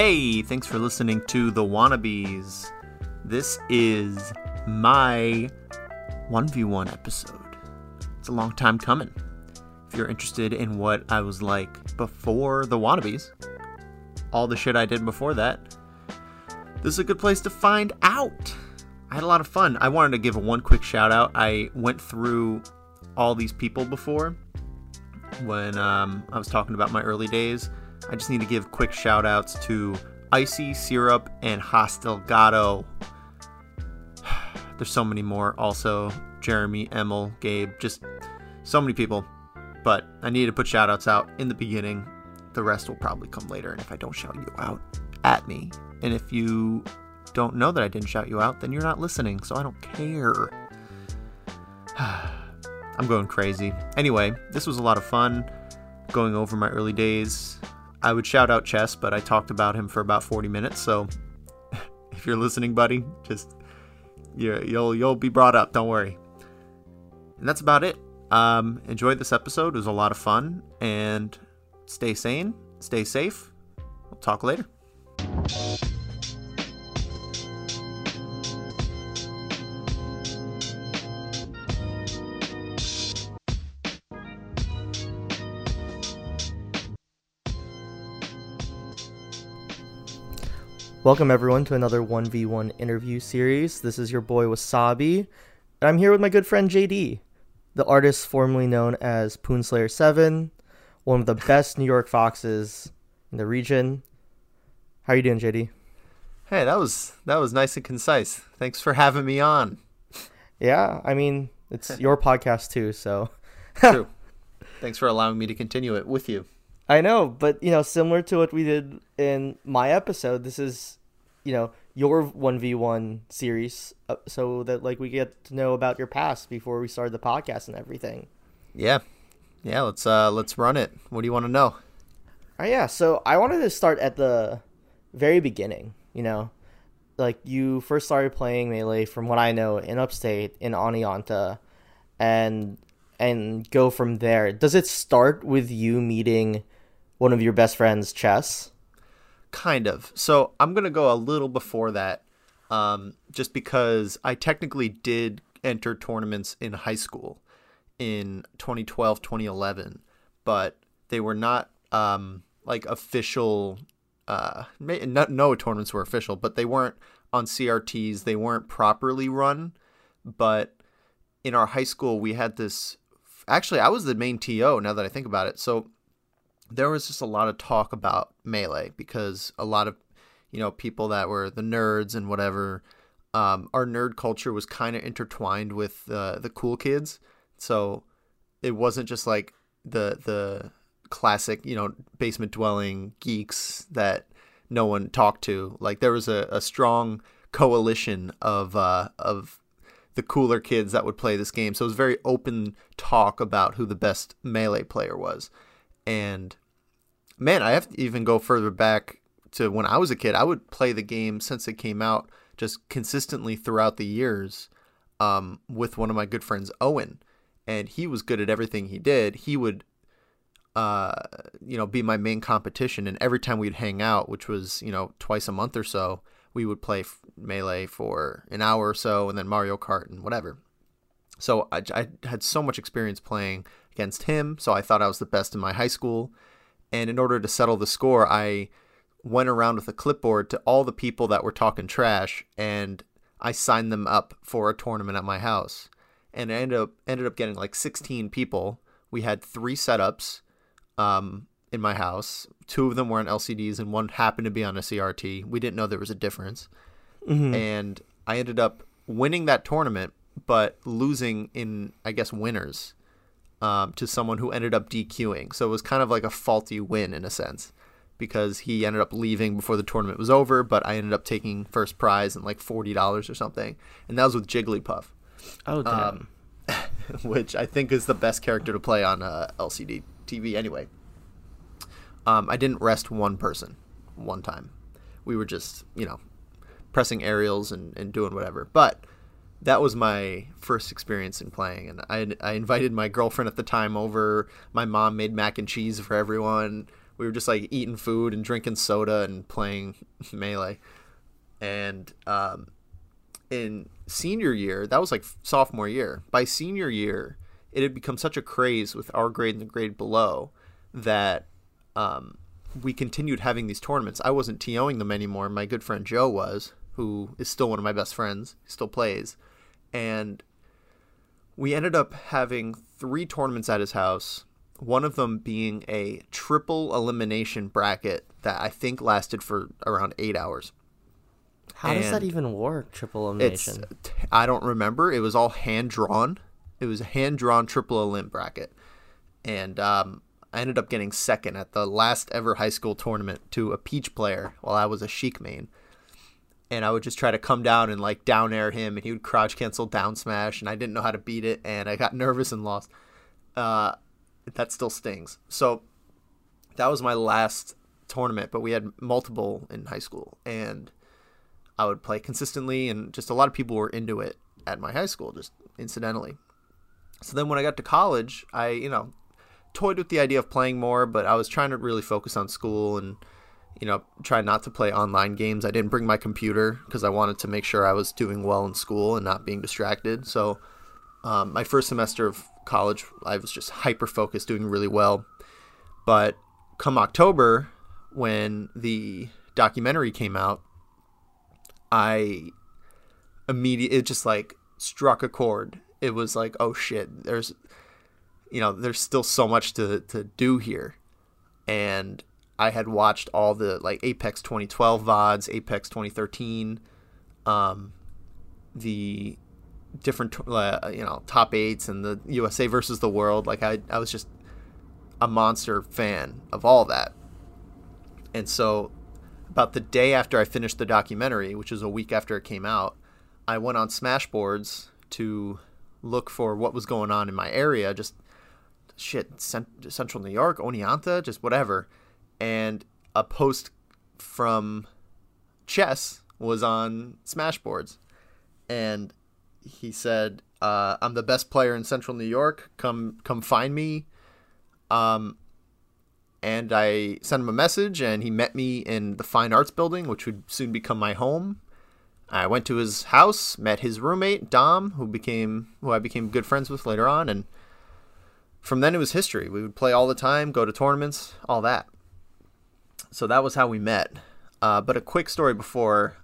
Hey, thanks for listening to The Wannabes. This is my 1v1 episode. It's a long time coming. If you're interested in what I was like before The Wannabes, all the shit I did before that, this is a good place to find out. I had a lot of fun. I wanted to give a one quick shout out. I went through all these people before when um, I was talking about my early days. I just need to give quick shout outs to Icy, Syrup, and Hostelgado. There's so many more. Also, Jeremy, Emil, Gabe, just so many people. But I need to put shout outs out in the beginning. The rest will probably come later. And if I don't shout you out, at me. And if you don't know that I didn't shout you out, then you're not listening, so I don't care. I'm going crazy. Anyway, this was a lot of fun going over my early days. I would shout out Chess, but I talked about him for about 40 minutes, so if you're listening, buddy, just you you'll you'll be brought up, don't worry. And that's about it. Um, enjoyed this episode. It was a lot of fun and stay sane, stay safe. We'll talk later. Welcome everyone to another 1v1 interview series. This is your boy Wasabi. And I'm here with my good friend JD, the artist formerly known as Poonslayer7, one of the best New York foxes in the region. How are you doing, JD? Hey, that was that was nice and concise. Thanks for having me on. Yeah, I mean, it's your podcast too, so True. Thanks for allowing me to continue it with you. I know, but you know, similar to what we did in my episode, this is, you know, your one v one series, uh, so that like we get to know about your past before we start the podcast and everything. Yeah, yeah. Let's uh let's run it. What do you want to know? Uh, yeah, so I wanted to start at the very beginning. You know, like you first started playing melee, from what I know, in Upstate in Oneonta, and and go from there. Does it start with you meeting? One of your best friends, Chess? Kind of. So I'm gonna go a little before that, um, just because I technically did enter tournaments in high school in 2012, 2011, but they were not um, like official. Uh, no tournaments were official, but they weren't on CRTs. They weren't properly run. But in our high school, we had this. Actually, I was the main TO. Now that I think about it, so there was just a lot of talk about melee because a lot of you know people that were the nerds and whatever um, our nerd culture was kind of intertwined with uh, the cool kids. So it wasn't just like the the classic you know basement dwelling geeks that no one talked to. Like there was a, a strong coalition of uh, of the cooler kids that would play this game. So it was very open talk about who the best melee player was and man, I have to even go further back to when I was a kid. I would play the game since it came out just consistently throughout the years um, with one of my good friends, Owen. And he was good at everything he did. He would, uh, you know, be my main competition. And every time we'd hang out, which was, you know, twice a month or so, we would play Melee for an hour or so and then Mario Kart and whatever. So I, I had so much experience playing against him. So I thought I was the best in my high school. And in order to settle the score, I went around with a clipboard to all the people that were talking trash and I signed them up for a tournament at my house. And I ended up ended up getting like 16 people. We had three setups um, in my house. Two of them were on LCDs and one happened to be on a CRT. We didn't know there was a difference. Mm-hmm. And I ended up winning that tournament but losing in I guess winners um, to someone who ended up DQing. So it was kind of like a faulty win in a sense because he ended up leaving before the tournament was over, but I ended up taking first prize and like forty dollars or something, and that was with Jigglypuff. Oh damn! Um, which I think is the best character to play on uh, LCD TV anyway. Um, I didn't rest one person one time. We were just you know pressing aerials and, and doing whatever, but that was my first experience in playing and I, I invited my girlfriend at the time over my mom made mac and cheese for everyone we were just like eating food and drinking soda and playing melee. And um, in senior year, that was like sophomore year. By senior year, it had become such a craze with our grade and the grade below that um, we continued having these tournaments. I wasn't TOing them anymore. My good friend Joe was, who is still one of my best friends. He still plays. And we ended up having three tournaments at his house, one of them being a triple elimination bracket that I think lasted for around eight hours. How does that even work? Triple It's elimination. I don't remember. It was all hand drawn. It was a hand drawn triple elim bracket, and um, I ended up getting second at the last ever high school tournament to a peach player while I was a Sheik main. And I would just try to come down and like down air him, and he would crouch cancel down smash, and I didn't know how to beat it, and I got nervous and lost. Uh, that still stings. So that was my last tournament, but we had multiple in high school, and I would play consistently, and just a lot of people were into it at my high school, just incidentally. So then when I got to college, I, you know, toyed with the idea of playing more, but I was trying to really focus on school and, you know, try not to play online games. I didn't bring my computer because I wanted to make sure I was doing well in school and not being distracted. So um, my first semester of college, I was just hyper focused, doing really well. But come October, when the documentary came out, I immediately it just like struck a chord. It was like, oh shit, there's you know, there's still so much to to do here. And I had watched all the like Apex 2012 VODs, Apex 2013, um, the different uh, you know top eights and the USA versus the world. Like I I was just a monster fan of all that. And so about the day after I finished the documentary, which was a week after it came out, I went on Smashboards to look for what was going on in my area, just shit, cent- Central New York, Oneonta, just whatever. And a post from Chess was on Smashboards. And he said, uh, I'm the best player in Central New York. Come come find me. Um, and I sent him a message, and he met me in the Fine Arts Building, which would soon become my home. I went to his house, met his roommate Dom, who became who I became good friends with later on, and from then it was history. We would play all the time, go to tournaments, all that. So that was how we met. Uh, but a quick story before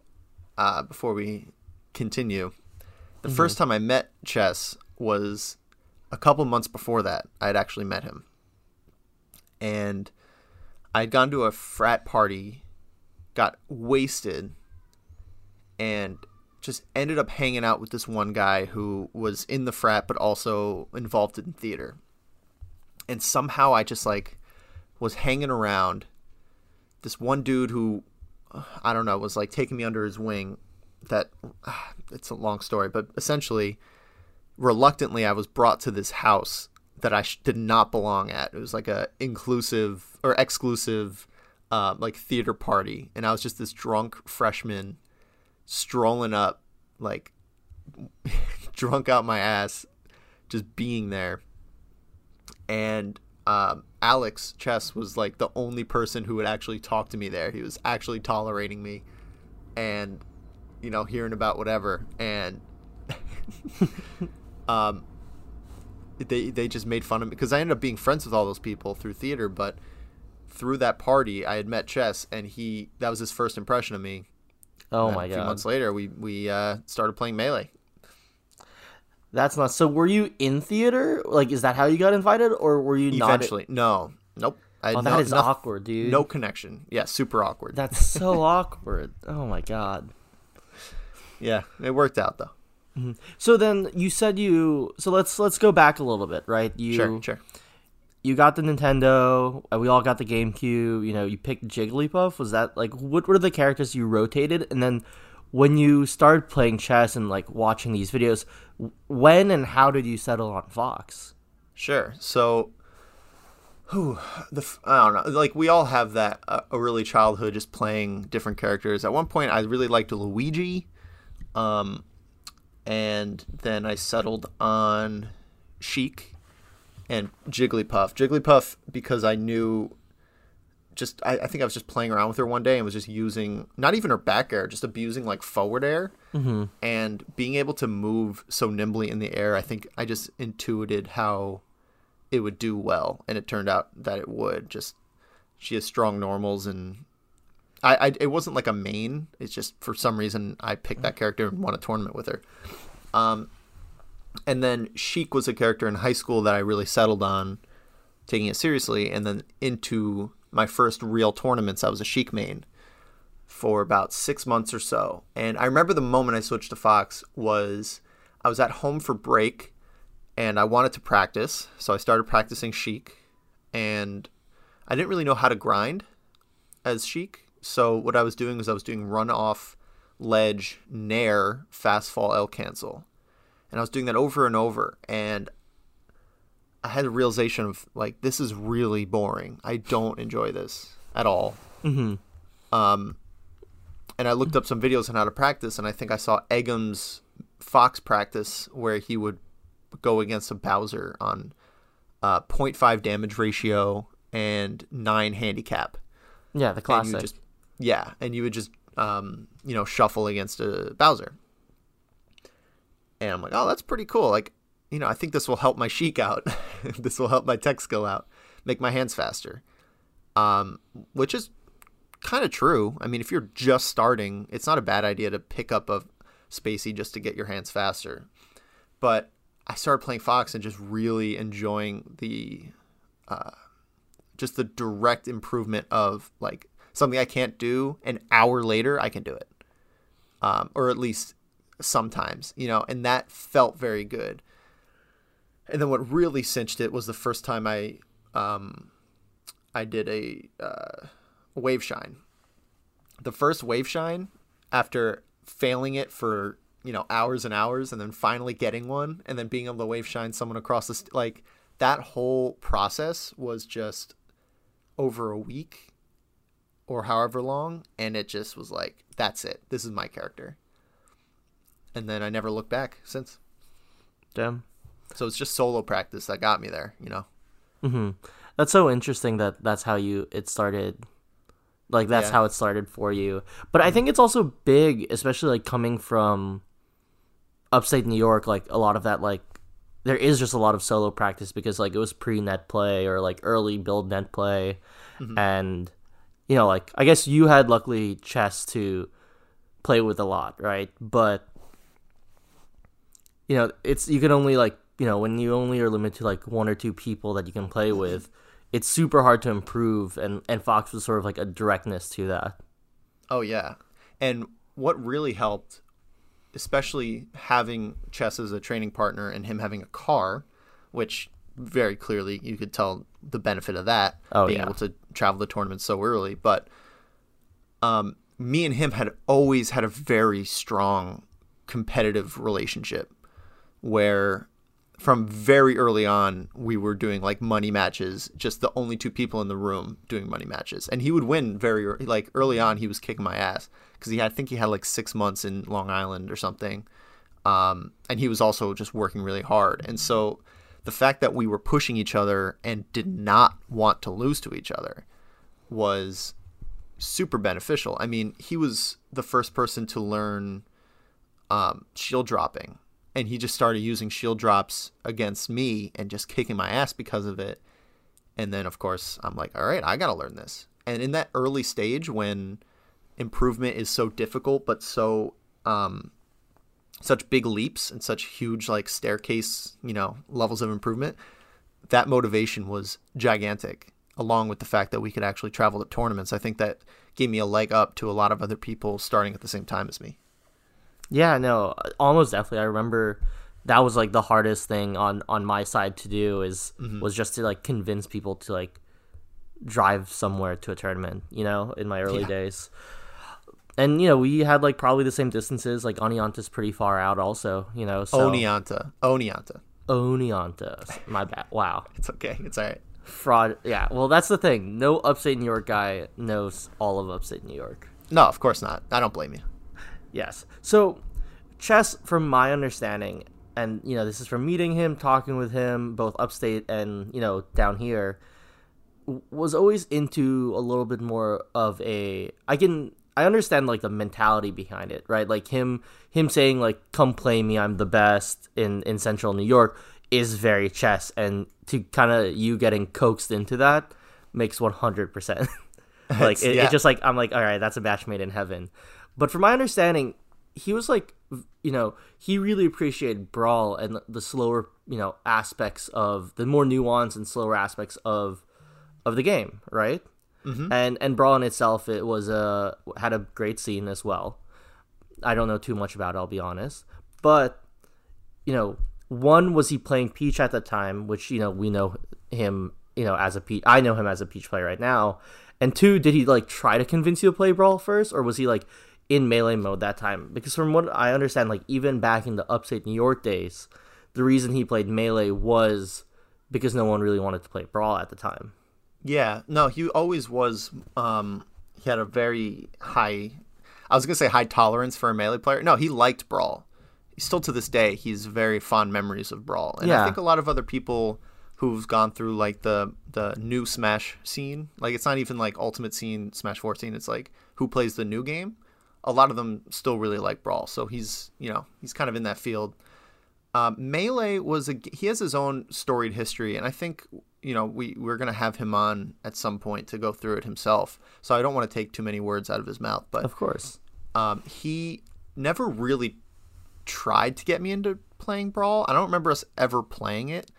uh, before we continue. The first time I met Chess was a couple months before that. I had actually met him and I'd gone to a frat party, got wasted, and just ended up hanging out with this one guy who was in the frat but also involved in theater. And somehow I just like was hanging around this one dude who I don't know was like taking me under his wing that it's a long story but essentially reluctantly I was brought to this house that I sh- did not belong at. It was like a inclusive or exclusive, uh, like theater party, and I was just this drunk freshman strolling up, like drunk out my ass, just being there. And um, Alex Chess was like the only person who would actually talk to me there. He was actually tolerating me, and you know, hearing about whatever, and um they they just made fun of me because I ended up being friends with all those people through theater, but through that party I had met Chess and he that was his first impression of me. Oh my a few months later we we uh, started playing melee. That's not. So were you in theater? Like, is that how you got invited, or were you not? Eventually, no, nope. I Oh, that no, is noth- awkward, dude. No connection. Yeah, super awkward. That's so awkward. Oh my god. yeah, it worked out though. Mm-hmm. So then you said you. So let's let's go back a little bit, right? You Sure, sure. you got the Nintendo. We all got the GameCube. You know, you picked Jigglypuff. Was that like what were the characters you rotated? And then when you started playing chess and like watching these videos, when and how did you settle on Fox? Sure. So, whew, the I don't know. Like we all have that uh, early childhood, just playing different characters. At one point, I really liked Luigi, um, and then I settled on Sheik and Jigglypuff. Jigglypuff because I knew just I, I think I was just playing around with her one day and was just using not even her back air, just abusing like forward air Mm-hmm. and being able to move so nimbly in the air. I think I just intuited how it would do well, and it turned out that it would. Just she has strong normals, and I, I it wasn't like a main. It's just for some reason I picked that character and won a tournament with her. Um, and then Sheik was a character in high school that I really settled on taking it seriously, and then into my first real tournaments, I was a Sheik main for about six months or so. And I remember the moment I switched to Fox was I was at home for break and I wanted to practice. So I started practicing Sheik and I didn't really know how to grind as Sheik. So what I was doing was I was doing run off, ledge, nair, fast fall, L cancel. And I was doing that over and over. And I had a realization of like, this is really boring. I don't enjoy this at all. Mm-hmm. Um, and I looked up some videos on how to practice, and I think I saw Eggm's Fox practice where he would go against a Bowser on uh, 0.5 damage ratio and 9 handicap. Yeah, the And classic. just, yeah, and you would just, um, you know, shuffle against a Bowser. And I'm like, oh, that's pretty cool. Like, you know, I think this will help my Sheik out. this will help my tech skill out, make my hands faster. Um, which is kind of true. I mean, if you're just starting, it's not a bad idea to pick up a spacey just to get your hands faster. But I started playing Fox and just really enjoying the, uh, just the direct improvement of like something I can't do an hour later, I can do it, um, or at least sometimes, you know, and that felt very good. And then what really cinched it was the first time I, um, I did a uh, wave shine. The first wave shine, after failing it for you know hours and hours, and then finally getting one, and then being able to wave shine someone across the st- like that whole process was just over a week or however long, and it just was like that's it. This is my character. And then I never looked back since. Damn. So it's just solo practice that got me there, you know. Mm-hmm. That's so interesting that that's how you it started. Like that's Yeah. how it started for you. But I think it's also big, especially like coming from upstate New York. Like a lot of that, like there is just a lot of solo practice because like it was pre net play or like early build net play, and you know like I guess you had luckily chess to play with a lot, right? But you know it's you can only like you know when you only are limited to like one or two people that you can play with it's super hard to improve and and fox was sort of like a directness to that Oh yeah. And what really helped, especially having Chess as a training partner and him having a car, which very clearly you could tell the benefit of that, Oh, being yeah. able to travel the tournament so early. But um, me and him had always had a very strong competitive relationship where from very early on we were doing like money matches just the only two people in the room doing money matches. And he would win very ear- like early on he was kicking my ass because he had, i think he had like six months in long island or something. Um, and he was also just working really hard. And so the fact that we were pushing each other and did not want to lose to each other was super beneficial. I mean he was the first person to learn um, shield dropping, and he just started using shield drops against me and just kicking my ass because of it. And then, of course, I'm like, all right, I gotta learn this. And in that early stage when improvement is so difficult, but so um, such big leaps and such huge like staircase, you know, levels of improvement, that motivation was gigantic. Along with the fact that we could actually travel to tournaments, I think that gave me a leg up to a lot of other people starting at the same time as me. Yeah no almost definitely i remember that was like the hardest thing on on my side to do is mm-hmm. was just to like convince people to like drive somewhere to a tournament you know in my early Yeah. days and you know we had like probably the same distances like onianta's pretty far out also you know so Oneonta. Oneonta. Oneonta. My bad. Wow. It's okay. It's all right. Fraud. Yeah. Well, that's the thing. No upstate New York guy knows all of upstate New York. No, of course not. I don't blame you. Yes. So, chess, from my understanding, and you know, this is from meeting him, talking with him, both upstate and you know down here. was always into a little bit more of a I can I understand like the mentality behind it, right? Like him him saying like come play me, I'm the best in in central New York is very chess and to kind of you getting coaxed into that makes 100%. like it, yeah. it's just like I'm like all right, that's a match made in heaven. But from my understanding, he was like you know, he really appreciated brawl and the slower, you know, aspects of the more nuanced and slower aspects of of the game, right? Mm-hmm. And and brawl in itself, it was a had a great scene as well. I don't know too much about it, I'll be honest, but you know, one was he playing Peach at the time, which you know we know him, you know, as a Peach. I know him as a Peach player right now. And two, did he like try to convince you to play Brawl first, or was he like in melee mode that time? Because from what I understand, like even back in the upstate New York days, the reason he played melee was because no one really wanted to play Brawl at the time. Yeah, no, he always was. Um, he had a very high. I was gonna say high tolerance for a melee player. No, he liked Brawl. Still to this day, he's very fond memories of Brawl, and yeah. I think a lot of other people who've gone through like the the new Smash scene, like it's not even like Ultimate scene, Smash Four scene. It's like who plays the new game. A lot of them still really like Brawl, so he's you know he's kind of in that field. Um, Melee was a he has his own storied history, and I think you know, we we're gonna have him on at some point to go through it himself. So I don't want to take too many words out of his mouth, but of course, um, he never really tried to get me into playing Brawl. I don't remember us ever playing it.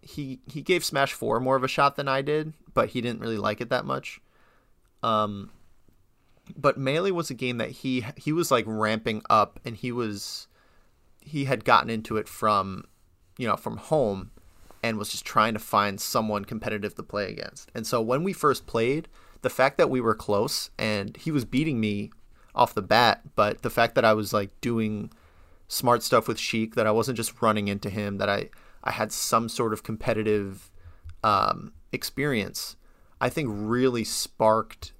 He he gave Smash Four more of a shot than I did, but he didn't really like it that much. Um, but Melee was a game that he he was like ramping up, and he was he had gotten into it from you know from home and was just trying to find someone competitive to play against. And so when we first played, the fact that we were close and he was beating me off the bat, but the fact that I was like doing smart stuff with Sheik, that I wasn't just running into him, that I I had some sort of competitive um, experience, I think really sparked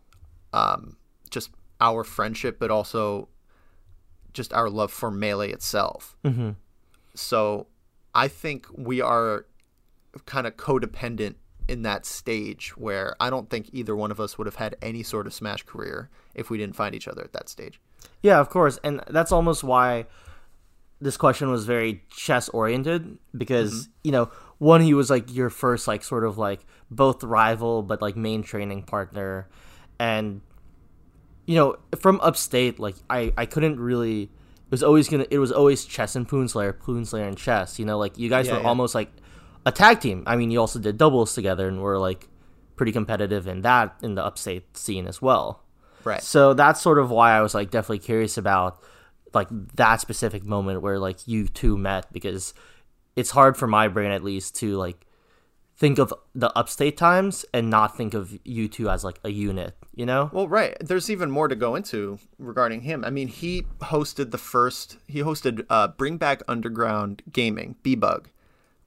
um, just our friendship, but also just our love for melee itself. Mm-hmm. So I think we are kind of codependent in that stage where I don't think either one of us would have had any sort of Smash career if we didn't find each other at that stage. Yeah, of course. And that's almost why this question was very chess oriented because, mm-hmm. you know, one, he was like your first, like, sort of like both rival but like main training partner. And, you know, from upstate, like, I, I couldn't really. It was always gonna. It was always chess and Poonslayer, Poonslayer and chess. You know, like you guys yeah, were yeah. almost like a tag team. I mean, you also did doubles together and were like pretty competitive in that in the upstate scene as well. Right. So that's sort of why I was like definitely curious about like that specific moment where like you two met because it's hard for my brain at least to like think of the upstate times and not think of you two as like a unit, you know? Well, right. There's even more to go into regarding him. I mean, he hosted the first, he hosted uh, Bring Back Underground Gaming, B-Bug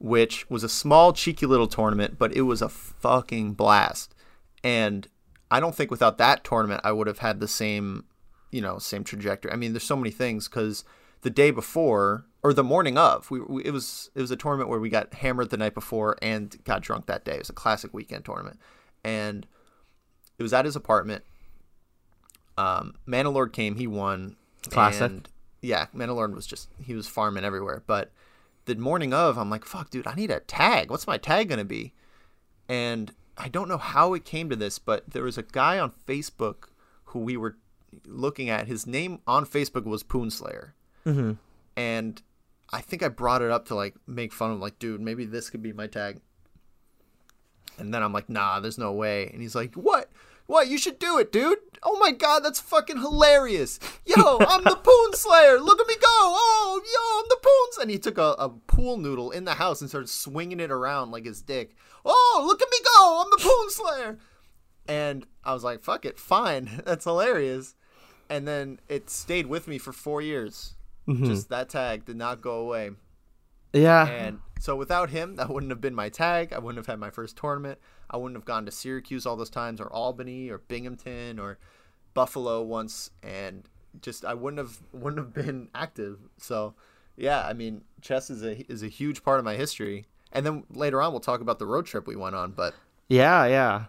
which was a small, cheeky little tournament, but it was a fucking blast. And I don't think without that tournament I would have had the same, you know, same trajectory. I mean, there's so many things because the day before or the morning of, we, we, it was it was a tournament where we got hammered the night before and got drunk that day. It was a classic weekend tournament, and it was at his apartment. Um, Manalord came, he won. Classic. And yeah, Manalord was just he was farming everywhere, but the morning of, I'm like, fuck, dude, I need a tag. What's my tag going to be? And I don't know how it came to this, but there was a guy on Facebook who we were looking at. His name on Facebook was Poonslayer. Mm-hmm. And I think I brought it up to like make fun of like, dude, maybe this could be my tag. And then I'm like, nah, there's no way. And he's like, what? What? You should do it, dude. Oh my god, that's fucking hilarious. Yo, I'm the Poon Slayer. Look at me go. Oh, yo, I'm the Poons. And he took a, a pool noodle in the house and started swinging it around like his dick. Oh, look at me go. I'm the Poon Slayer. And I was like, fuck it, fine. That's hilarious. And then it stayed with me for four years. Mm-hmm. Just that tag did not go away. Yeah. And so without him, that wouldn't have been my tag. I wouldn't have had my first tournament. I wouldn't have gone to Syracuse all those times, or Albany, or Binghamton, or Buffalo once, and just I wouldn't have wouldn't have been active. So, yeah, I mean, chess is a is a huge part of my history. And then later on, we'll talk about the road trip we went on. But yeah, yeah.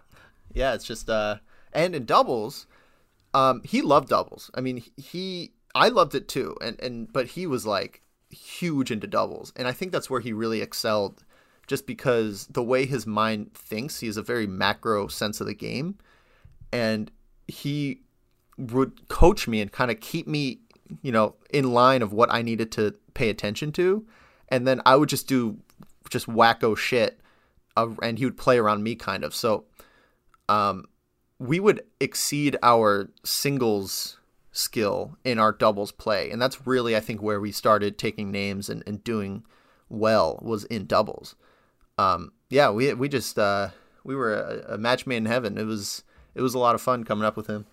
Yeah, it's just uh and in doubles, um he loved doubles. I mean, he I loved it too. And and but he was like huge into doubles. And I think that's where he really excelled just because the way his mind thinks, he has a very macro sense of the game and he would coach me and kind of keep me, you know, in line of what I needed to pay attention to. And then I would just do just wacko shit uh, and he would play around me kind of. So um, we would exceed our singles skill in our doubles play. And that's really, I think, where we started taking names and, and doing well was in doubles. Um, yeah, we, we just, uh, we were a, a match made in heaven. It was, it was a lot of fun coming up with him.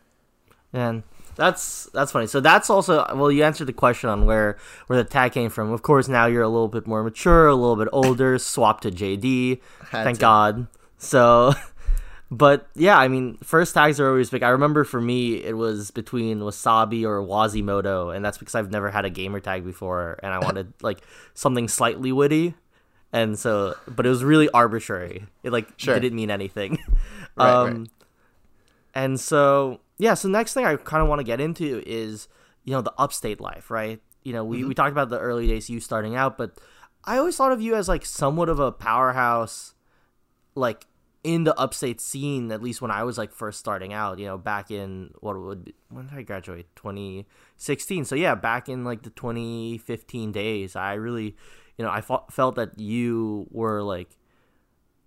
And that's that's funny. So that's also well, you answered the question on where where the tag came from. Of course, now you're a little bit more mature, a little bit older, swapped to JD. Had thank to. God. So, but yeah, I mean, first tags are always big. I remember for me, it was between Wasabi or Wazimoto, and that's because I've never had a gamer tag before, and I wanted like something slightly witty. And so, but it was really arbitrary. It like Sure. didn't mean anything. Right, um, right. and so, yeah, so next thing I kind of want to get into is, you know, the upstate life, right? You know, we, Mm-hmm. we talked about the early days, you starting out, but I always thought of you as like somewhat of a powerhouse, like in the upstate scene, at least when I was like first starting out, you know, back in what would be, when did I graduate? 2016. So yeah, back in like the 2015 days, I really, you know, I felt that you were like,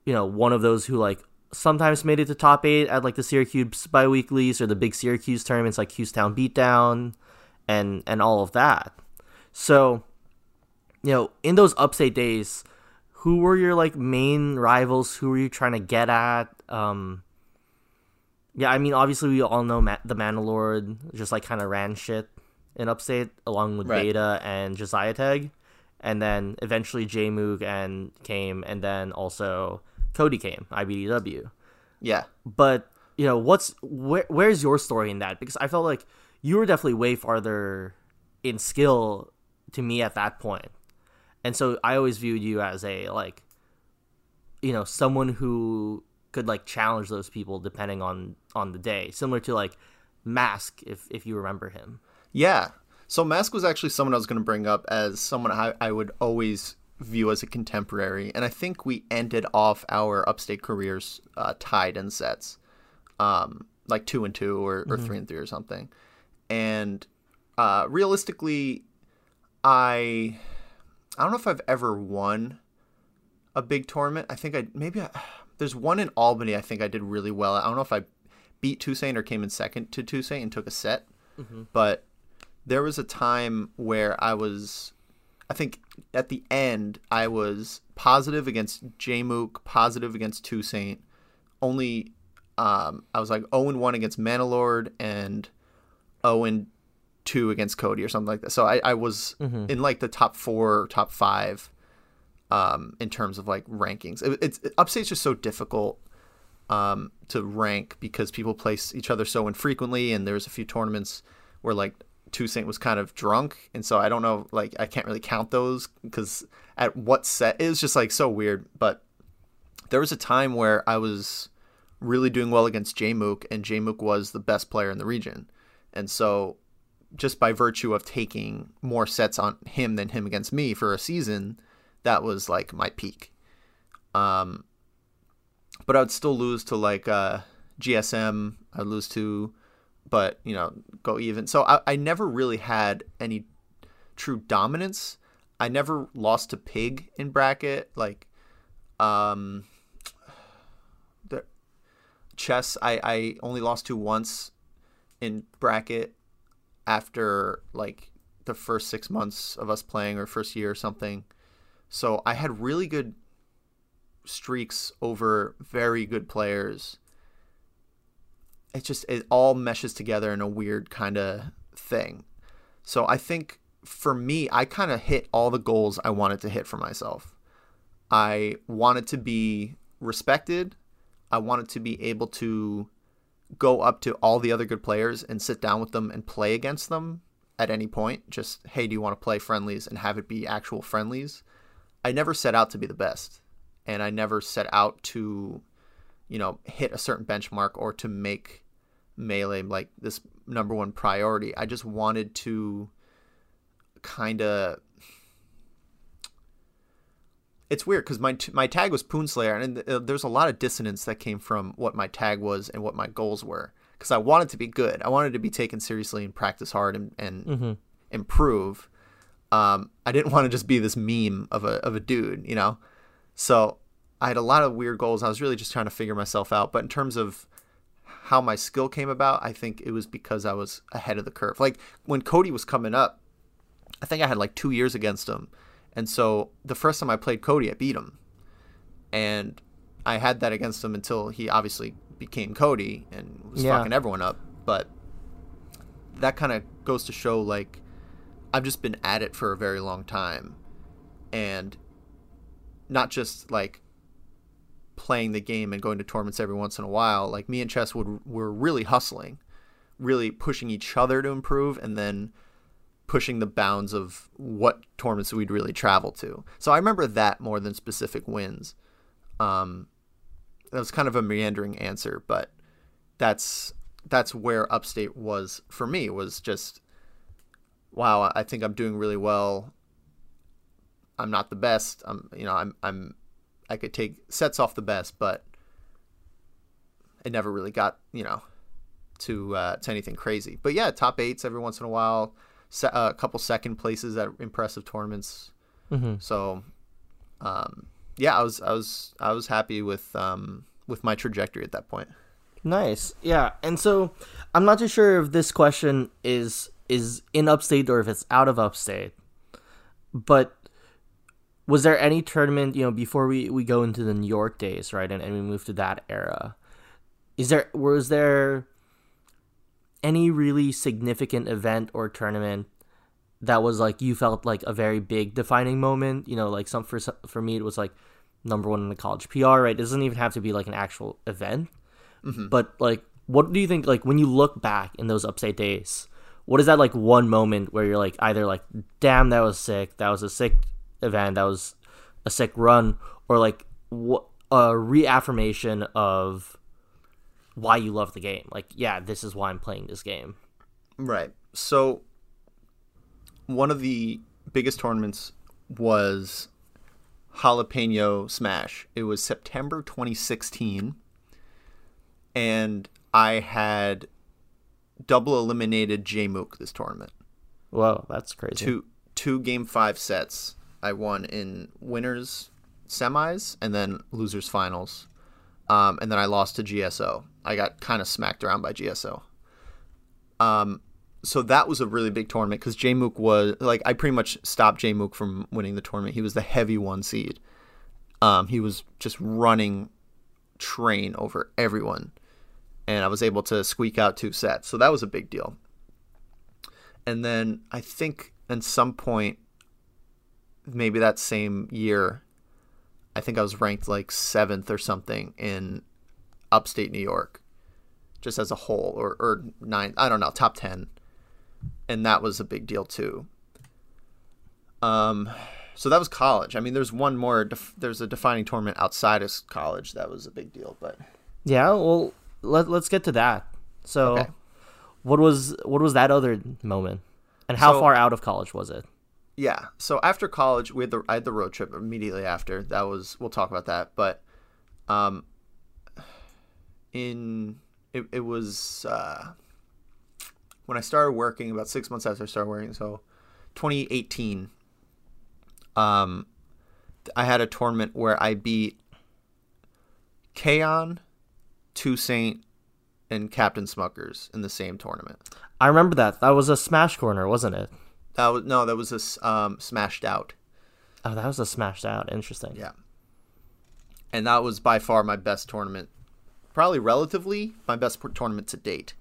you know, one of those who like sometimes made it to top eight at like the Syracuse biweeklies or the big Syracuse tournaments like Houston Beatdown and and all of that. So, you know, in those upstate days, who were your like main rivals? Who were you trying to get at? Um Yeah, I mean, obviously we all know Ma- the Mandalord just like kind of ran shit in upstate along with Right. Beta and Josiah Tag. And then eventually Jmook and came and then also Cody came, IBDW Yeah. but you know what's where, where's your story in that because i felt like you were definitely way farther in skill to me at that point and so i always viewed you as a like you know someone who could like challenge those people depending on on the day similar to like mask if if you remember him Yeah. So Mask was actually someone I was going to bring up as someone I, I would always view as a contemporary, and I think we ended off our upstate careers uh, tied in sets, um, like two and two or, or three and three or something. And uh, realistically, I I don't know if I've ever won a big tournament. I think I maybe I, there's one in Albany. I think I did really well. I don't know if I beat Toussaint or came in second to Toussaint and took a set, but there was a time where I was, I think at the end I was positive against Jmook, positive against Toussaint. Only um, I was like 0 and 1 against Manalord and 0 and 2 against Cody or something like that. So I, I was in like the top four, top five um, in terms of like rankings. It, it's upstate's just so difficult um, to rank because people place each other so infrequently, and there's a few tournaments where like Toussaint was kind of drunk, and so I don't know, like I can't really count those because at what set it was just like so weird. But there was a time where I was really doing well against Jmook, and Jmook was the best player in the region, and so just by virtue of taking more sets on him than him against me for a season, that was like my peak. Um, but I would still lose to like uh, GSM. I'd lose to, but you know, go even. So I, I never really had any true dominance. I never lost to Pig in bracket. Like, um, the chess. I I only lost to once in bracket after like the first six months of us playing or first year or something. So I had really good streaks over very good players. It just it all meshes together in a weird kind of thing. So I think for me, I kind of hit all the goals I wanted to hit for myself. I wanted to be respected. I wanted to be able to go up to all the other good players and sit down with them and play against them at any point. Just, hey, do you want to play friendlies and have it be actual friendlies? I never set out to be the best. And I never set out to you know, hit a certain benchmark or to make melee like this number one priority. I just wanted to kind of it's weird because my my tag was Poonslayer, and uh, there's a lot of dissonance that came from what my tag was and what my goals were. Because I wanted to be good, I wanted to be taken seriously and practice hard and, and mm-hmm. improve. Um, I didn't want to just be this meme of a of a dude, you know. So I had a lot of weird goals. I was really just trying to figure myself out. But in terms of how my skill came about, I think it was because I was ahead of the curve. Like when Cody was coming up, I think I had like two years against him and so the first time I played Cody, I beat him. And I had that against him until he obviously became Cody and was yeah. fucking everyone up. But that kind of goes to show like I've just been at it for a very long time. And not just like playing the game and going to tournaments every once in a while. Like me and Chess would were really hustling, really pushing each other to improve and then pushing the bounds of what tournaments we'd really travel to. So I remember that more than specific wins. Um, that was kind of a meandering answer, but that's that's where upstate was for me was just wow i think i'm doing really well i'm not the best i'm you know i'm i'm i could take sets off the best but it never really got you know to uh, to anything crazy but yeah top eights every once in a while se- uh, a couple second places at impressive tournaments. Mm-hmm. So, um, yeah, I was I was I was happy with um, with my trajectory at that point. Nice, yeah. And so, I'm not too sure if this question is is in upstate or if it's out of upstate, but was there any tournament you know before we, we go into the new york days right and, and we move to that era is there was there any really significant event or tournament that was like you felt like a very big defining moment you know like some for for me it was like number one in the college pr right? It doesn't even have to be like an actual event. Mm-hmm. but like what do you think like when you look back in those upstate days what is that like one moment where you're like either like damn that was sick. That was a sick event. That was a sick run. Or like what a reaffirmation of why you love the game. Like, yeah, this is why I'm playing this game. Right. So one of the biggest tournaments was Jalapeno Smash. It was September 2016 and I had double eliminated Jmook this tournament. Whoa, that's crazy. Two two game 5 sets. I won in winners semis and then losers finals. Um, and then I lost to GSO. I got kind of smacked around by GSO. Um, so that was a really big tournament because Jmook was like I pretty much stopped Jmook from winning the tournament. He was the heavy one seed. Um, he was just running train over everyone, and I was able to squeak out two sets. So that was a big deal. And then I think at some point, maybe that same year, I think I was ranked like seventh or something in upstate New York, just as a whole, or or nine. I don't know, top ten, and that was a big deal too. Um, so that was college. I mean, there's one more. Def- there's a defining tournament outside of college that was a big deal, but yeah. Well, let let's get to that. So, okay. what was what was that other moment, and how so, far out of college was it? Yeah. So after college, we had the I had the road trip immediately after. That was we'll talk about that. But um, in it, it was uh, when I started working about six months after I started working. So 2018. Um, I had a tournament where I beat Kaon, Toussaint, and Captain Smuckers in the same tournament. I remember that. That was a smash corner, wasn't it? That was no, that was a um, smashed out. Oh, that was a smashed out. Interesting. Yeah. And that was by far my best tournament, probably relatively my best tournament to date.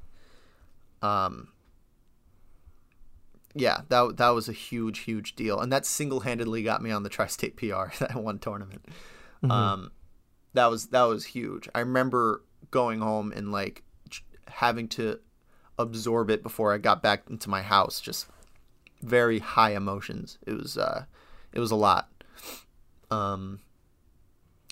Um. Yeah, that that was a huge, huge deal, and that single handedly got me on the tri-state PR that one tournament. Mm-hmm. Um, that was that was huge. I remember going home and like having to absorb it before I got back into my house, just very high emotions. It was uh, it was a lot. Um,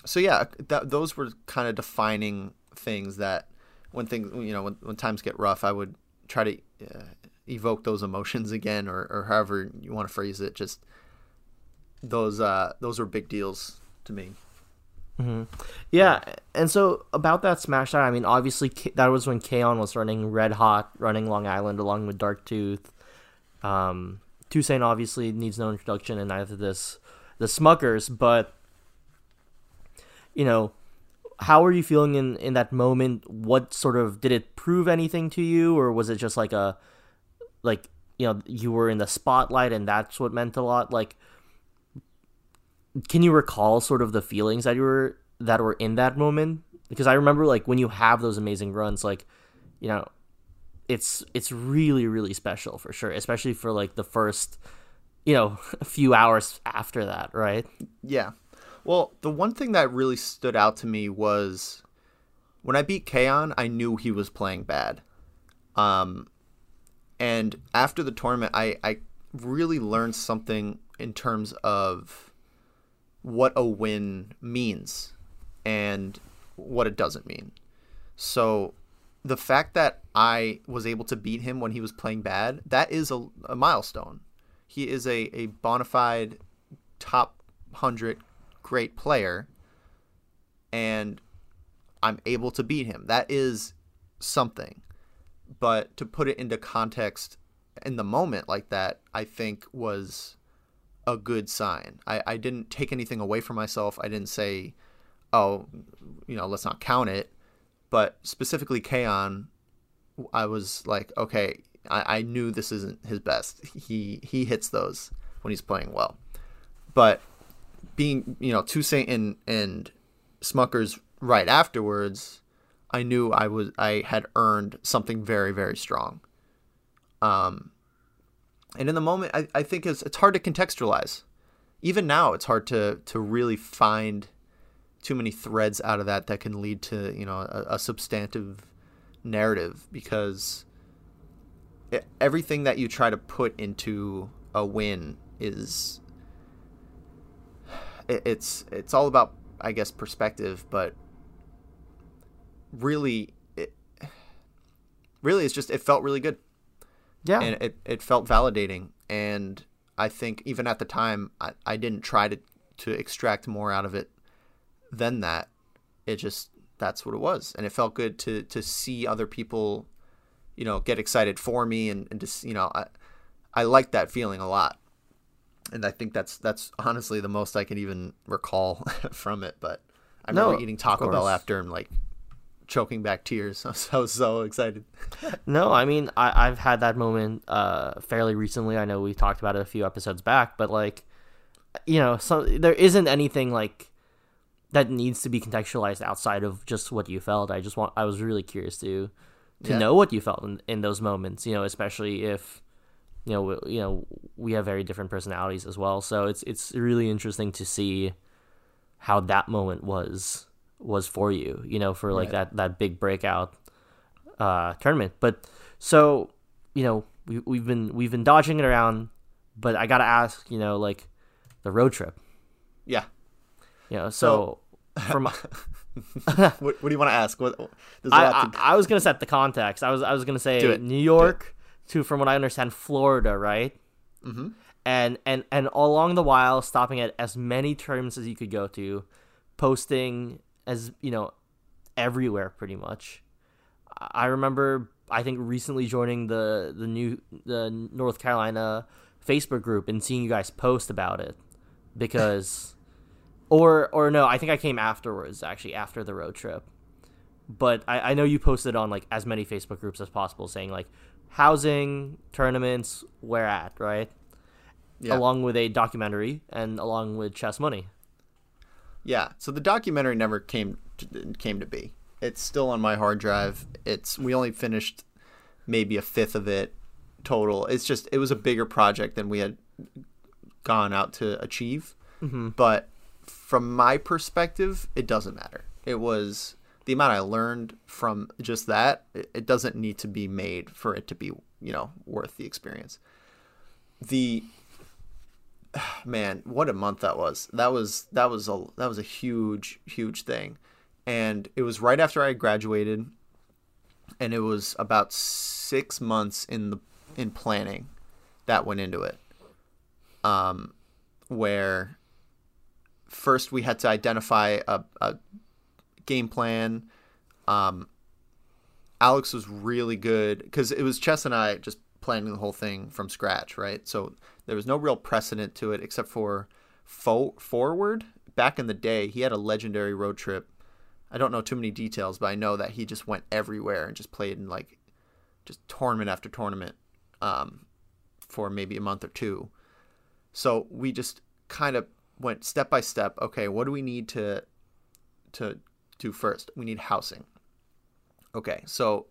so yeah, that, those were kind of defining things that when things you know when, when times get rough, I would try to uh, evoke those emotions again, or, or however you want to phrase it. Just those uh, those were big deals to me. Mm-hmm. Yeah, and so about that smash down, I mean, obviously that was when K-On was running red hot, running Long Island along with Dark Tooth. Um, Toussaint obviously needs no introduction, and neither this the Smuckers, but you know, how were you feeling in in that moment? What sort of did it prove anything to you, or was it just like a like you know you were in the spotlight and that's what meant a lot? Like can you recall sort of the feelings that you were that were in that moment? Because I remember like when you have those amazing runs, like you know, it's it's really really special for sure, especially for like the first you know a few hours after that, right? Yeah. Well, the one thing that really stood out to me was when I beat K-On, I knew he was playing bad. Um, and after the tournament, I, I really learned something in terms of what a win means and what it doesn't mean. So the fact that I was able to beat him when he was playing bad, that is a, a milestone. He is a, a bona fide top 100 great player, and I'm able to beat him. That is something. But to put it into context in the moment like that, I think was a good sign. I, I didn't take anything away from myself. I didn't say, oh, you know, let's not count it. But specifically K-On, I was like, okay, I, I knew this isn't his best. He he hits those when he's playing well. But being, you know, Toussaint and, and Smuckers right afterwards, I knew I was I had earned something very, very strong. Um, and in the moment I, I think it's it's hard to contextualize even now it's hard to to really find too many threads out of that that can lead to you know a, a substantive narrative because it, everything that you try to put into a win is it, it's it's all about i guess perspective but really it really it's just it felt really good yeah. And it, it felt validating. And I think even at the time, I, I didn't try to, to extract more out of it than that. It just, that's what it was. And it felt good to, to see other people, you know, get excited for me and, and just, you know, I, I like that feeling a lot. And I think that's, that's honestly the most I can even recall from it. But I remember no, eating Taco Bell after and like choking back tears. I was, I was so excited. no, I mean I, have had that moment uh, fairly recently. I know we talked about it a few episodes back, but like you know, so there isn't anything like that needs to be contextualized outside of just what you felt. I just want I was really curious to to yeah. know what you felt in, in those moments. You know, especially if you know you know we have very different personalities as well. So it's it's really interesting to see how that moment was was for you, you know, for like right. that that big breakout uh, tournament. But so you know, we we've been we've been dodging it around, but I gotta ask, you know, like the road trip. Yeah. You know, so, so from what, what, do you want to ask? What I, I, to... I, was gonna set the context. I was I was gonna say New York to, from what I understand, Florida, right? Mm-hmm. And and and along the while, stopping at as many terms as you could go to, posting as you know everywhere pretty much. I remember I think recently joining the the new the North Carolina Facebook group and seeing you guys post about it because or or no, I think I came afterwards actually after the road trip. But I, I know you posted on like as many Facebook groups as possible saying like housing, tournaments, where at, right? Yeah. Along with a documentary and along with Che$$ money. Yeah. So the documentary never came to, came to be. It's still on my hard drive. It's we only finished maybe a fifth of it total. It's just it was a bigger project than we had gone out to achieve. Mm-hmm. But from my perspective, it doesn't matter. It was the amount I learned from just that. It doesn't need to be made for it to be you know worth the experience. The man, what a month that was. That was that was a that was a huge huge thing. And it was right after I graduated and it was about 6 months in the in planning that went into it. Um where first we had to identify a, a game plan. Um Alex was really good because it was Che$$ and I just planning the whole thing from scratch, right? So there was no real precedent to it except for fo- forward. Back in the day, he had a legendary road trip. I don't know too many details, but I know that he just went everywhere and just played in like just tournament after tournament um, for maybe a month or two. So we just kind of went step by step. Okay, what do we need to to do first? We need housing. Okay, so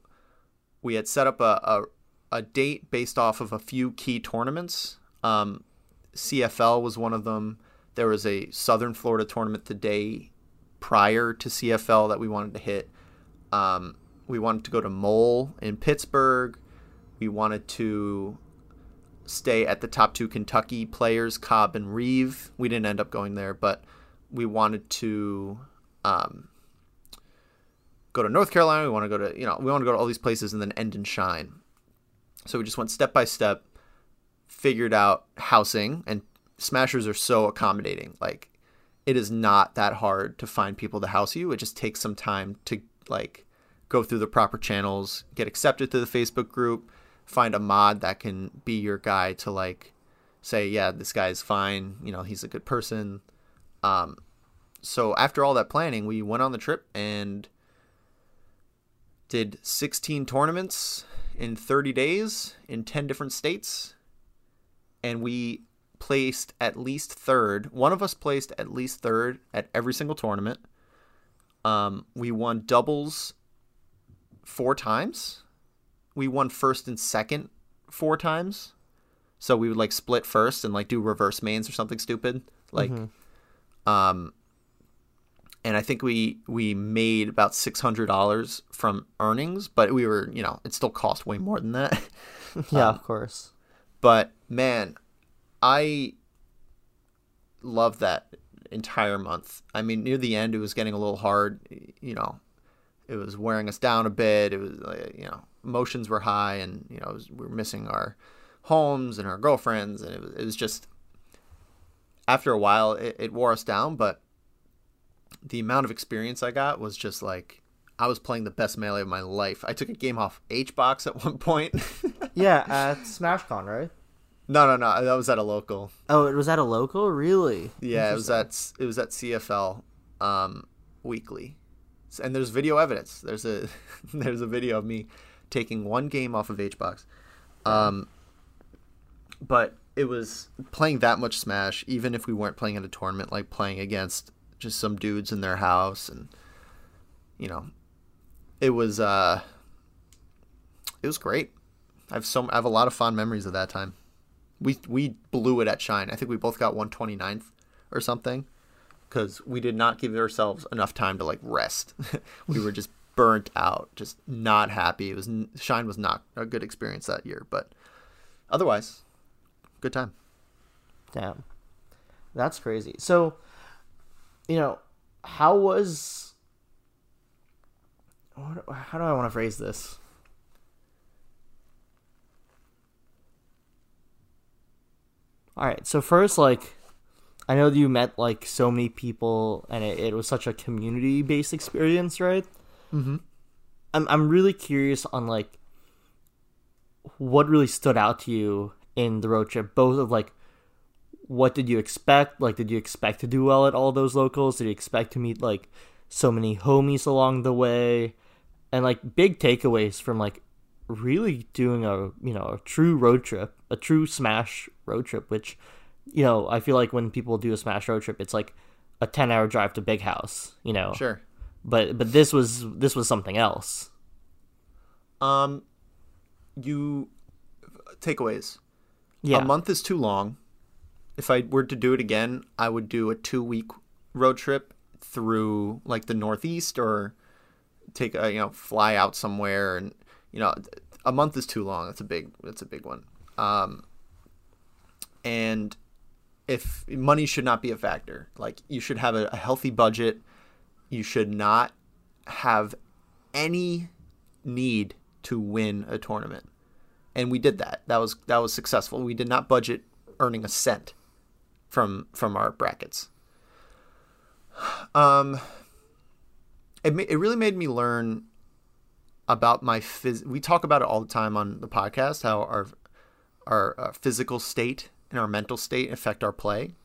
we had set up a, a, a date based off of a few key tournaments um, CFL was one of them. There was a Southern Florida tournament the day prior to CFL that we wanted to hit. Um, we wanted to go to Mole in Pittsburgh. We wanted to stay at the top two Kentucky players, Cobb and Reeve. We didn't end up going there, but we wanted to um, go to North Carolina. We want to go to you know we want to go to all these places and then end and shine. So we just went step by step figured out housing and smashers are so accommodating like it is not that hard to find people to house you it just takes some time to like go through the proper channels get accepted to the facebook group find a mod that can be your guy to like say yeah this guy's fine you know he's a good person um so after all that planning we went on the trip and did 16 tournaments in 30 days in 10 different states and we placed at least third. One of us placed at least third at every single tournament. Um, we won doubles four times. We won first and second four times. So we would like split first and like do reverse mains or something stupid. Like, mm-hmm. um, and I think we we made about six hundred dollars from earnings, but we were you know it still cost way more than that. yeah, um, of course. But man, I love that entire month. I mean, near the end, it was getting a little hard. You know, it was wearing us down a bit. It was, you know, emotions were high, and you know, was, we were missing our homes and our girlfriends, and it was, it was just. After a while, it, it wore us down, but the amount of experience I got was just like I was playing the best melee of my life. I took a game off HBox at one point. yeah, at SmashCon, right? No, no, no. That was at a local. Oh, it was at a local, really? Yeah, it was at it was at CFL um, weekly, and there's video evidence. There's a there's a video of me taking one game off of HBox, um, but it was playing that much Smash. Even if we weren't playing at a tournament, like playing against just some dudes in their house, and you know, it was uh, it was great. I have so I have a lot of fond memories of that time. We we blew it at Shine. I think we both got 129th or something because we did not give ourselves enough time to like rest. we were just burnt out, just not happy. It was Shine was not a good experience that year, but otherwise, good time. Damn, that's crazy. So, you know, how was? How do I want to phrase this? All right. So first, like, I know you met like so many people, and it, it was such a community based experience, right? Mm-hmm. I'm I'm really curious on like what really stood out to you in the road trip, both of like what did you expect? Like, did you expect to do well at all those locals? Did you expect to meet like so many homies along the way? And like big takeaways from like really doing a you know a true road trip, a true Smash road trip. Which you know I feel like when people do a Smash road trip, it's like a ten hour drive to Big House. You know, sure. But but this was this was something else. Um, you takeaways. Yeah, a month is too long. If I were to do it again, I would do a two week road trip through like the Northeast or take a you know fly out somewhere and you know, a month is too long. That's a big that's a big one. Um, and if money should not be a factor. Like you should have a, a healthy budget. You should not have any need to win a tournament. And we did that. That was that was successful. We did not budget earning a cent from from our brackets. Um it it really made me learn about my phys- we talk about it all the time on the podcast how our our, our physical state and our mental state affect our play.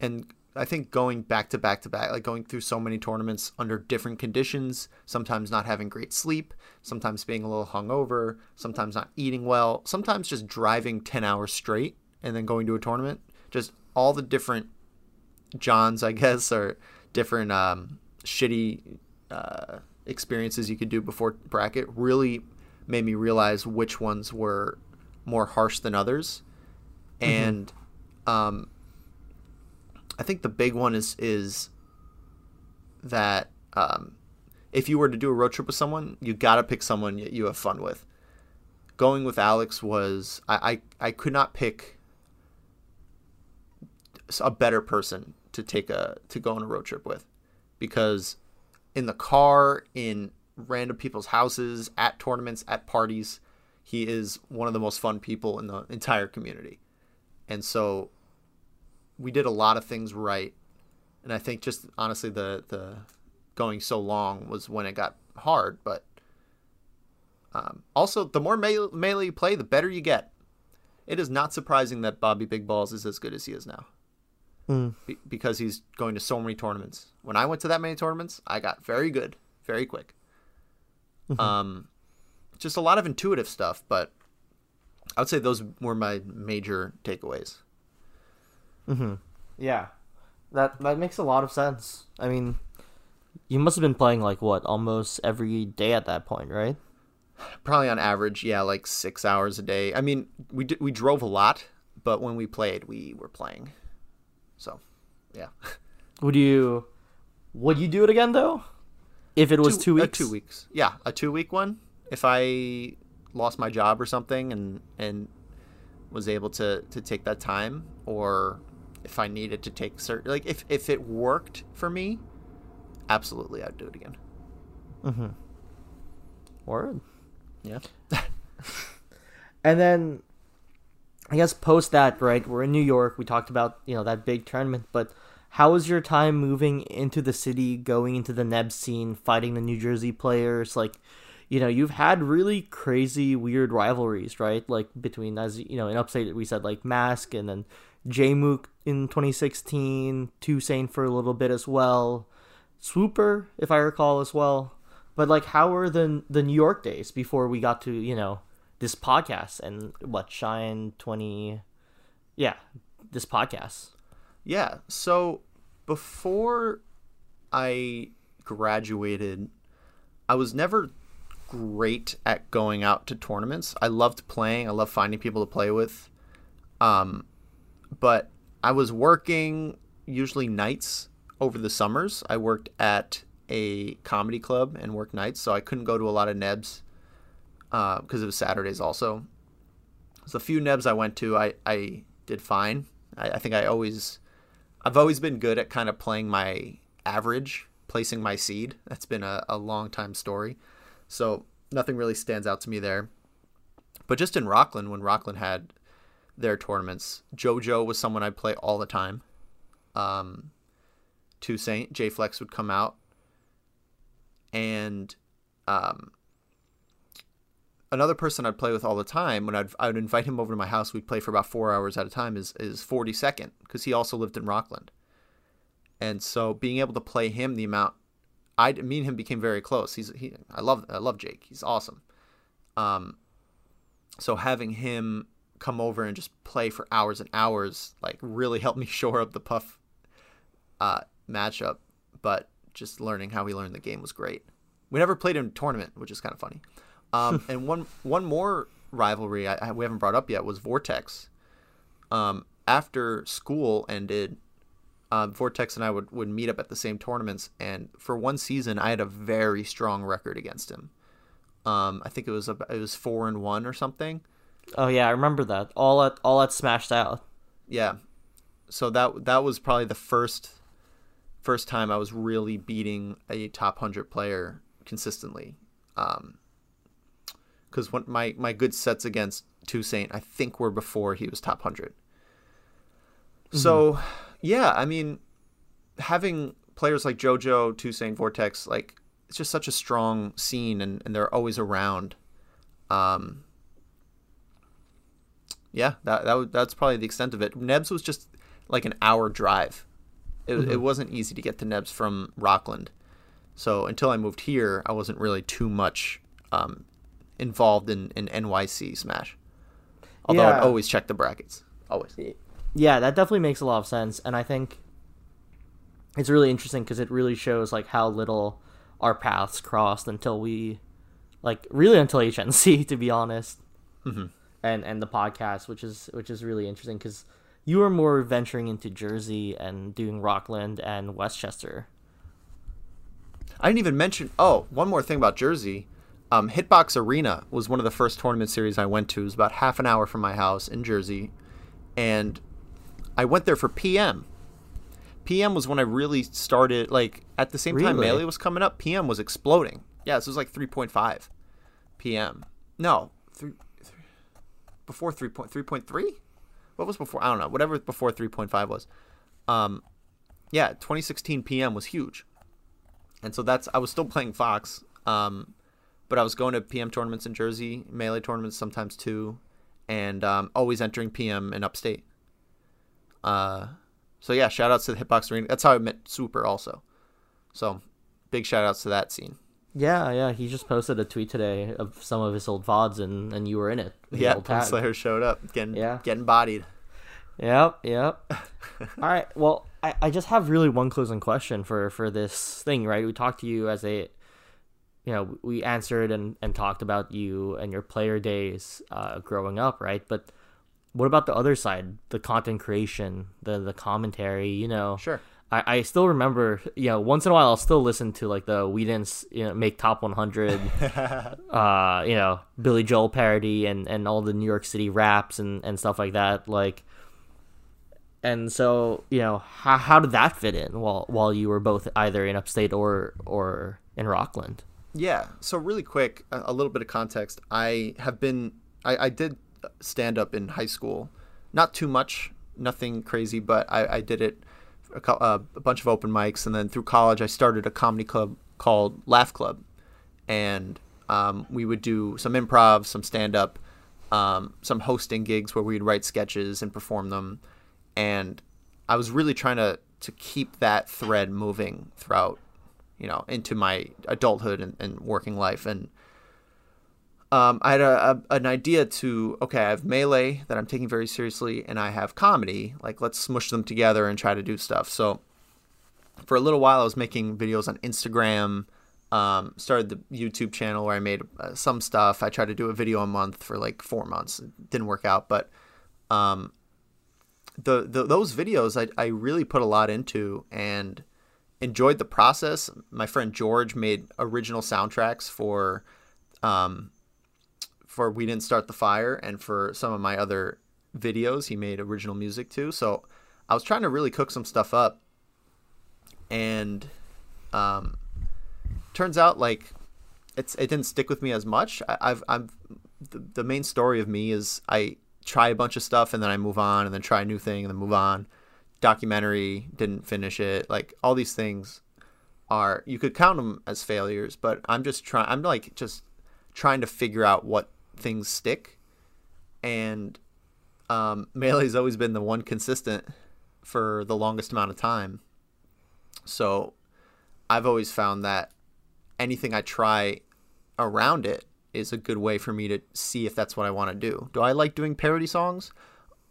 And I think going back to back to back, like going through so many tournaments under different conditions, sometimes not having great sleep, sometimes being a little hungover, sometimes not eating well, sometimes just driving 10 hours straight and then going to a tournament. Just all the different Johns, I guess, or different um, shitty uh, experiences you could do before bracket really made me realize which ones were more harsh than others Mm-hmm. and mm-hmm. um, I think the big one is is that um, if you were to do a road trip with someone, you got to pick someone you have fun with. Going with Alex was I, I, I could not pick a better person to take a to go on a road trip with because in the car in random people's houses at tournaments at parties he is one of the most fun people in the entire community and so we did a lot of things right. And I think just honestly the the going so long was when it got hard, but um, also the more melee, melee you play, the better you get. It is not surprising that Bobby Big Balls is as good as he is now. Mm. Be- because he's going to so many tournaments. When I went to that many tournaments, I got very good, very quick. Mm-hmm. Um, just a lot of intuitive stuff, but I would say those were my major takeaways. Mm-hmm. Yeah, that that makes a lot of sense. I mean, you must have been playing like what almost every day at that point, right? Probably on average, yeah, like six hours a day. I mean, we we drove a lot, but when we played, we were playing. So, yeah. Would you would you do it again though? If it was two, two weeks, two weeks, yeah, a two week one. If I lost my job or something and and was able to to take that time or if I needed to take certain like if if it worked for me, absolutely I'd do it again. Mm-hmm. Word. Yeah. and then I guess post that, right? We're in New York. We talked about, you know, that big tournament, but how was your time moving into the city, going into the Neb scene, fighting the New Jersey players? Like you know, you've had really crazy, weird rivalries, right? Like between, as you know, in Upstate, we said like Mask and then Jmook in 2016, Toussaint for a little bit as well, Swooper, if I recall, as well. But like, how were the the New York days before we got to you know this podcast and what Shine 20, yeah, this podcast. Yeah. So before I graduated, I was never great at going out to tournaments. I loved playing. I loved finding people to play with. Um, but I was working usually nights over the summers. I worked at a comedy club and worked nights, so I couldn't go to a lot of nebs because uh, it was Saturdays also. So a few nebs I went to, I, I did fine. I, I think I always, I've always been good at kind of playing my average, placing my seed. That's been a, a long time story. So nothing really stands out to me there. But just in Rockland, when Rockland had their tournaments, JoJo was someone I'd play all the time. Um, Toussaint, J Flex would come out. And um, another person I'd play with all the time when I'd I would invite him over to my house. We'd play for about four hours at a time. Is is forty second because he also lived in Rockland, and so being able to play him the amount I me and him became very close. He's he I love I love Jake. He's awesome. Um, so having him come over and just play for hours and hours like really helped me shore up the puff uh, matchup. But just learning how he learned the game was great. We never played in a tournament, which is kind of funny. Um, and one one more rivalry I, I, we haven't brought up yet was Vortex. Um, after school ended, uh, Vortex and I would, would meet up at the same tournaments, and for one season, I had a very strong record against him. Um, I think it was a, it was four and one or something. Oh yeah, I remember that. All at all at smashed out. Yeah, so that that was probably the first first time I was really beating a top hundred player consistently. Um, because when my my good sets against Toussaint, I think were before he was top 100. Mm-hmm. So, yeah, I mean, having players like JoJo, Toussaint, Vortex, like it's just such a strong scene, and, and they're always around. Um, yeah, that that that's probably the extent of it. Nebs was just like an hour drive. It, mm-hmm. it wasn't easy to get to Nebs from Rockland. So until I moved here, I wasn't really too much um, involved in, in NYC Smash. Although yeah. I'd always check the brackets. Always. Yeah, that definitely makes a lot of sense. And I think it's really interesting because it really shows like how little our paths crossed until we like really until HNC to be honest. Mm-hmm. And and the podcast, which is which is really interesting because you were more venturing into Jersey and doing Rockland and Westchester. I didn't even mention. Oh, one more thing about Jersey. Um, Hitbox Arena was one of the first tournament series I went to. It was about half an hour from my house in Jersey, and I went there for PM. PM was when I really started. Like at the same time, Melee was coming up. PM was exploding. Yeah, this was like 3.5 PM. No, before 3.3.3. What was before? I don't know. Whatever before 3.5 was. Um, yeah, 2016 PM was huge, and so that's I was still playing Fox. Um, but I was going to PM tournaments in Jersey, melee tournaments sometimes too, and um, always entering PM in upstate. Uh, so yeah, shout outs to the Hitbox Arena. That's how I met Super also. So big shout outs to that scene. Yeah, yeah. He just posted a tweet today of some of his old VODs and, and you were in it. Yeah, Slayer showed up, getting yeah. getting bodied. Yep, yep. All right. Well, I, I just have really one closing question for for this thing, right? We talked to you as a you know, we answered and, and talked about you and your player days uh, growing up, right? But what about the other side, the content creation, the the commentary? You know, sure. I, I still remember, you know, once in a while I'll still listen to like the we didn't you know, make top 100, uh, you know, Billy Joel parody and, and all the New York City raps and, and stuff like that. Like, and so you know, how, how did that fit in while while you were both either in upstate or or in Rockland? Yeah. So really quick, a, a little bit of context. I have been, I, I did stand up in high school, not too much, nothing crazy, but I, I did it a, uh, a bunch of open mics, and then through college I started a comedy club called Laugh Club, and um, we would do some improv, some stand up, um, some hosting gigs where we'd write sketches and perform them, and I was really trying to to keep that thread moving throughout you know, into my adulthood and, and working life. And um, I had a, a, an idea to okay, I have melee that I'm taking very seriously, and I have comedy. Like, let's smush them together and try to do stuff. So, for a little while, I was making videos on Instagram. Um, started the YouTube channel where I made uh, some stuff. I tried to do a video a month for like four months. It didn't work out, but um, the, the those videos I, I really put a lot into, and enjoyed the process. My friend George made original soundtracks for um, for We Didn't Start the Fire and for some of my other videos. He made original music too. So I was trying to really cook some stuff up. And um, turns out like it's it didn't stick with me as much. I, I've I'm the, the main story of me is I try a bunch of stuff and then I move on and then try a new thing and then move on documentary didn't finish it like all these things are you could count them as failures but i'm just trying i'm like just trying to figure out what things stick and um, melee's always been the one consistent for the longest amount of time so i've always found that anything i try around it is a good way for me to see if that's what i want to do do i like doing parody songs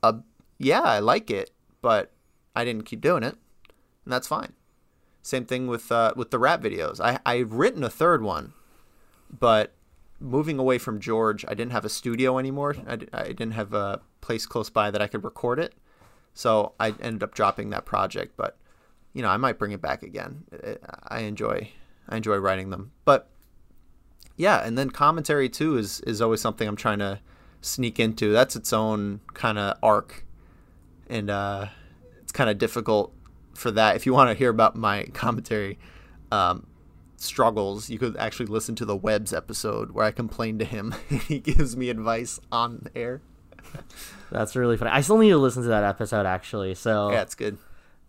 uh, yeah i like it but I didn't keep doing it, and that's fine. Same thing with uh, with the rap videos. I I've written a third one, but moving away from George, I didn't have a studio anymore. I, I didn't have a place close by that I could record it, so I ended up dropping that project. But you know, I might bring it back again. I enjoy I enjoy writing them, but yeah, and then commentary too is is always something I'm trying to sneak into. That's its own kind of arc, and uh, it's kind of difficult for that. If you want to hear about my commentary um, struggles, you could actually listen to the Webs episode where I complain to him. he gives me advice on air. That's really funny. I still need to listen to that episode actually. So Yeah, it's good.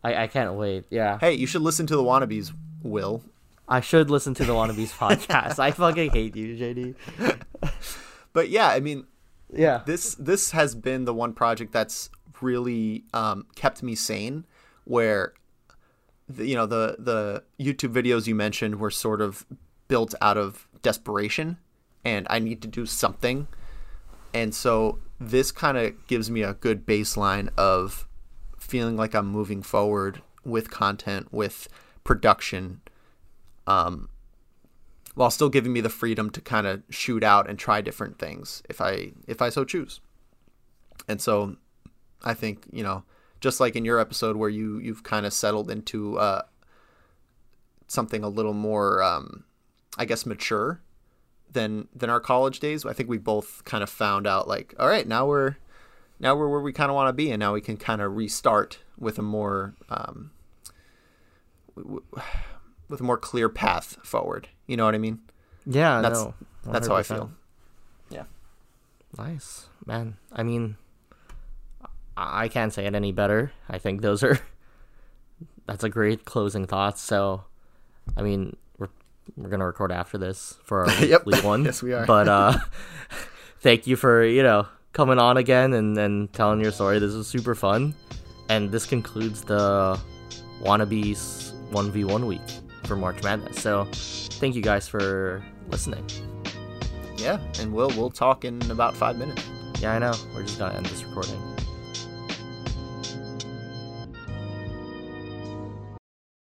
I, I can't wait. Yeah. Hey, you should listen to the Wannabes, Will. I should listen to the Wannabes podcast. I fucking hate you, JD. But yeah, I mean, Yeah. this this has been the one project that's really um, kept me sane where you know the the youtube videos you mentioned were sort of built out of desperation and i need to do something and so this kind of gives me a good baseline of feeling like i'm moving forward with content with production um, while still giving me the freedom to kind of shoot out and try different things if I if I so choose. And so I think, you know, just like in your episode where you you've kind of settled into uh, something a little more um, I guess mature than than our college days. I think we both kind of found out like, all right, now we're now we're where we kind of want to be and now we can kind of restart with a more um, with a more clear path forward. You know what I mean? Yeah, That's no. that's how I feel. Yeah. Nice, man. I mean, I can't say it any better. I think those are that's a great closing thoughts. So, I mean, we're we're gonna record after this for our Yep. weekly one. Yes, we are. But uh, thank you for you know coming on again and and telling your story. This was super fun, and this concludes the wannabes one v one week for March Madness. So, thank you guys for listening. Yeah, and we'll we'll talk in about five minutes. Yeah, I know. We're just gonna end this recording.